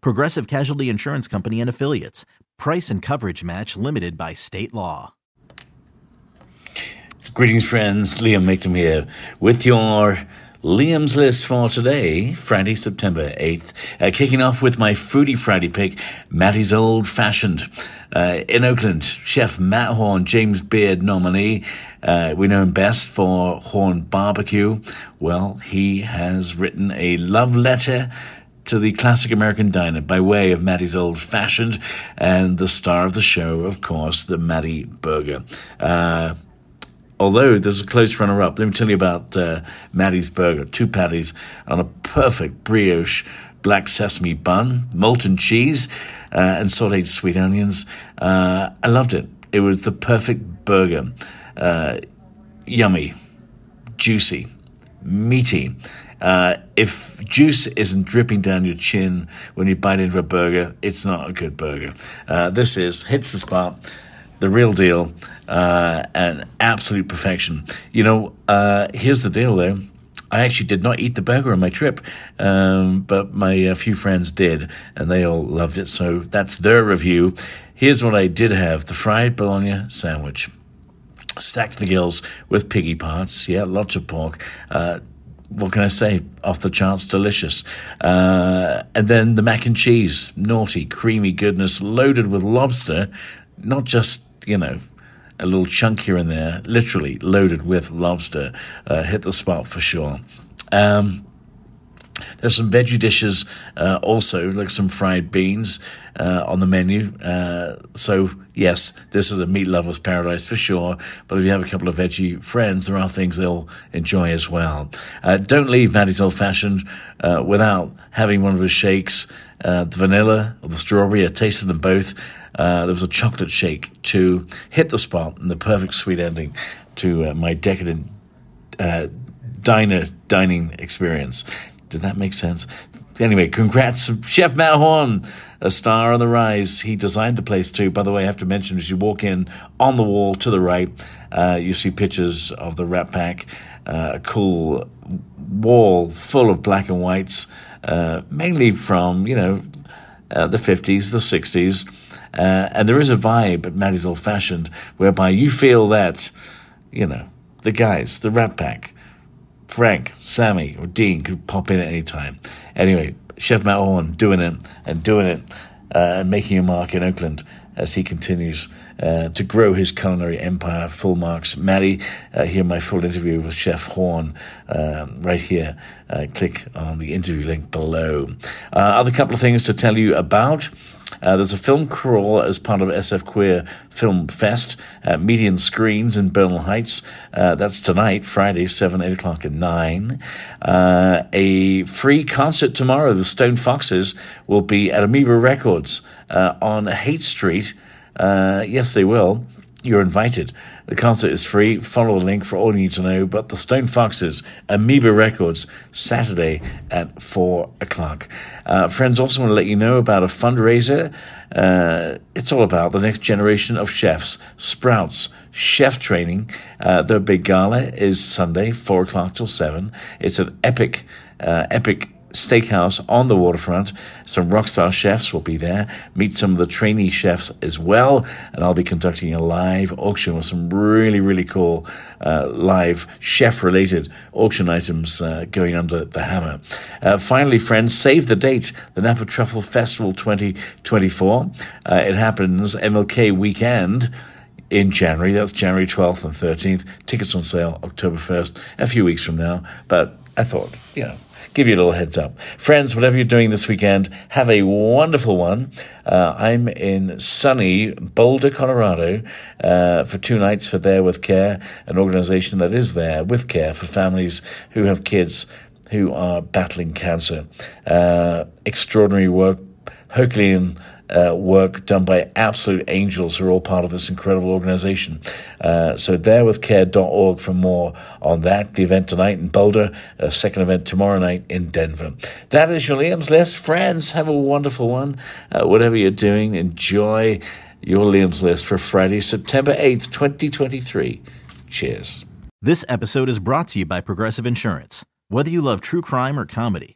Progressive Casualty Insurance Company and Affiliates. Price and coverage match limited by state law. Greetings, friends. Liam Mayclem here with your Liam's list for today, Friday, September 8th. Uh, kicking off with my Foodie Friday pick, Mattie's Old Fashioned. Uh, in Oakland, Chef Matt Horn, James Beard nominee. Uh, we know him best for Horn Barbecue. Well, he has written a love letter to the classic American diner by way of Mattie's Old Fashioned and the star of the show, of course, the Mattie Burger. Uh, although there's a close runner up, let me tell you about uh, Mattie's Burger. Two patties on a perfect brioche black sesame bun, molten cheese, uh, and sauteed sweet onions. Uh, I loved it. It was the perfect burger. Uh, yummy, juicy, meaty. Uh, if juice isn't dripping down your chin when you bite into a burger, it's not a good burger. Uh, this is hits the spot the real deal, uh, and absolute perfection. You know, uh, here's the deal though. I actually did not eat the burger on my trip, um, but my uh, few friends did, and they all loved it. So that's their review. Here's what I did have the fried bologna sandwich, stacked the gills with piggy parts. Yeah, lots of pork. Uh, what can I say? Off the charts, delicious. Uh, and then the mac and cheese, naughty, creamy goodness, loaded with lobster, not just, you know, a little chunk here and there, literally loaded with lobster. Uh, hit the spot for sure. Um, there's some veggie dishes uh, also, like some fried beans uh, on the menu. Uh, so, yes, this is a meat lover's paradise for sure. But if you have a couple of veggie friends, there are things they'll enjoy as well. Uh, don't leave Mattie's Old Fashioned uh, without having one of the shakes, uh, the vanilla or the strawberry. I tasted them both. there was a chocolate shake to hit the spot and the perfect sweet ending to my decadent diner dining experience. Did that make sense? Anyway, congrats, Chef Matt Horn, a star on the rise. He designed the place too. By the way, I have to mention as you walk in on the wall to the right, uh, you see pictures of the Rat Pack, uh, a cool wall full of black and whites, uh, mainly from, you know, uh, the 50s, the 60s. Uh, and there is a vibe at Mattie's Old Fashioned whereby you feel that, you know, the guys, the Rat Pack, Frank, Sammy, or Dean could pop in at any time. Anyway, Chef Matt Horn doing it and doing it uh, and making a mark in Oakland as he continues uh, to grow his culinary empire. Full marks. Mattie, uh, hear my full interview with Chef Horn um, right here. Uh, click on the interview link below. Uh, other couple of things to tell you about. Uh, there's a film crawl as part of SF Queer Film Fest at Median Screens in Bernal Heights. Uh, that's tonight, Friday, 7, 8 o'clock, and 9. Uh, a free concert tomorrow. The Stone Foxes will be at Amoeba Records uh, on Haight Street. Uh, yes, they will. You're invited. The concert is free. Follow the link for all you need to know. But the Stone Foxes, Amoeba Records, Saturday at 4 o'clock. Uh, friends, also want to let you know about a fundraiser. Uh, it's all about the next generation of chefs, Sprouts Chef Training. Uh, their big gala is Sunday, 4 o'clock till 7. It's an epic, uh, epic Steakhouse on the waterfront. Some rockstar chefs will be there. Meet some of the trainee chefs as well. And I'll be conducting a live auction with some really, really cool uh, live chef related auction items uh, going under the hammer. Uh, finally, friends, save the date the Napa Truffle Festival 2024. Uh, it happens MLK weekend in January. That's January 12th and 13th. Tickets on sale October 1st, a few weeks from now. But I thought, you know, give you a little heads up. Friends, whatever you're doing this weekend, have a wonderful one. Uh, I'm in sunny Boulder, Colorado uh, for two nights for There With Care, an organization that is there with care for families who have kids who are battling cancer. Uh, extraordinary work, Herculean uh, work done by absolute angels who are all part of this incredible organization. Uh, so therewithcare.org for more on that. The event tonight in Boulder, a second event tomorrow night in Denver. That is your Liam's List. Friends, have a wonderful one. Uh, whatever you're doing, enjoy your Liam's List for Friday, September 8th, 2023. Cheers. This episode is brought to you by Progressive Insurance. Whether you love true crime or comedy,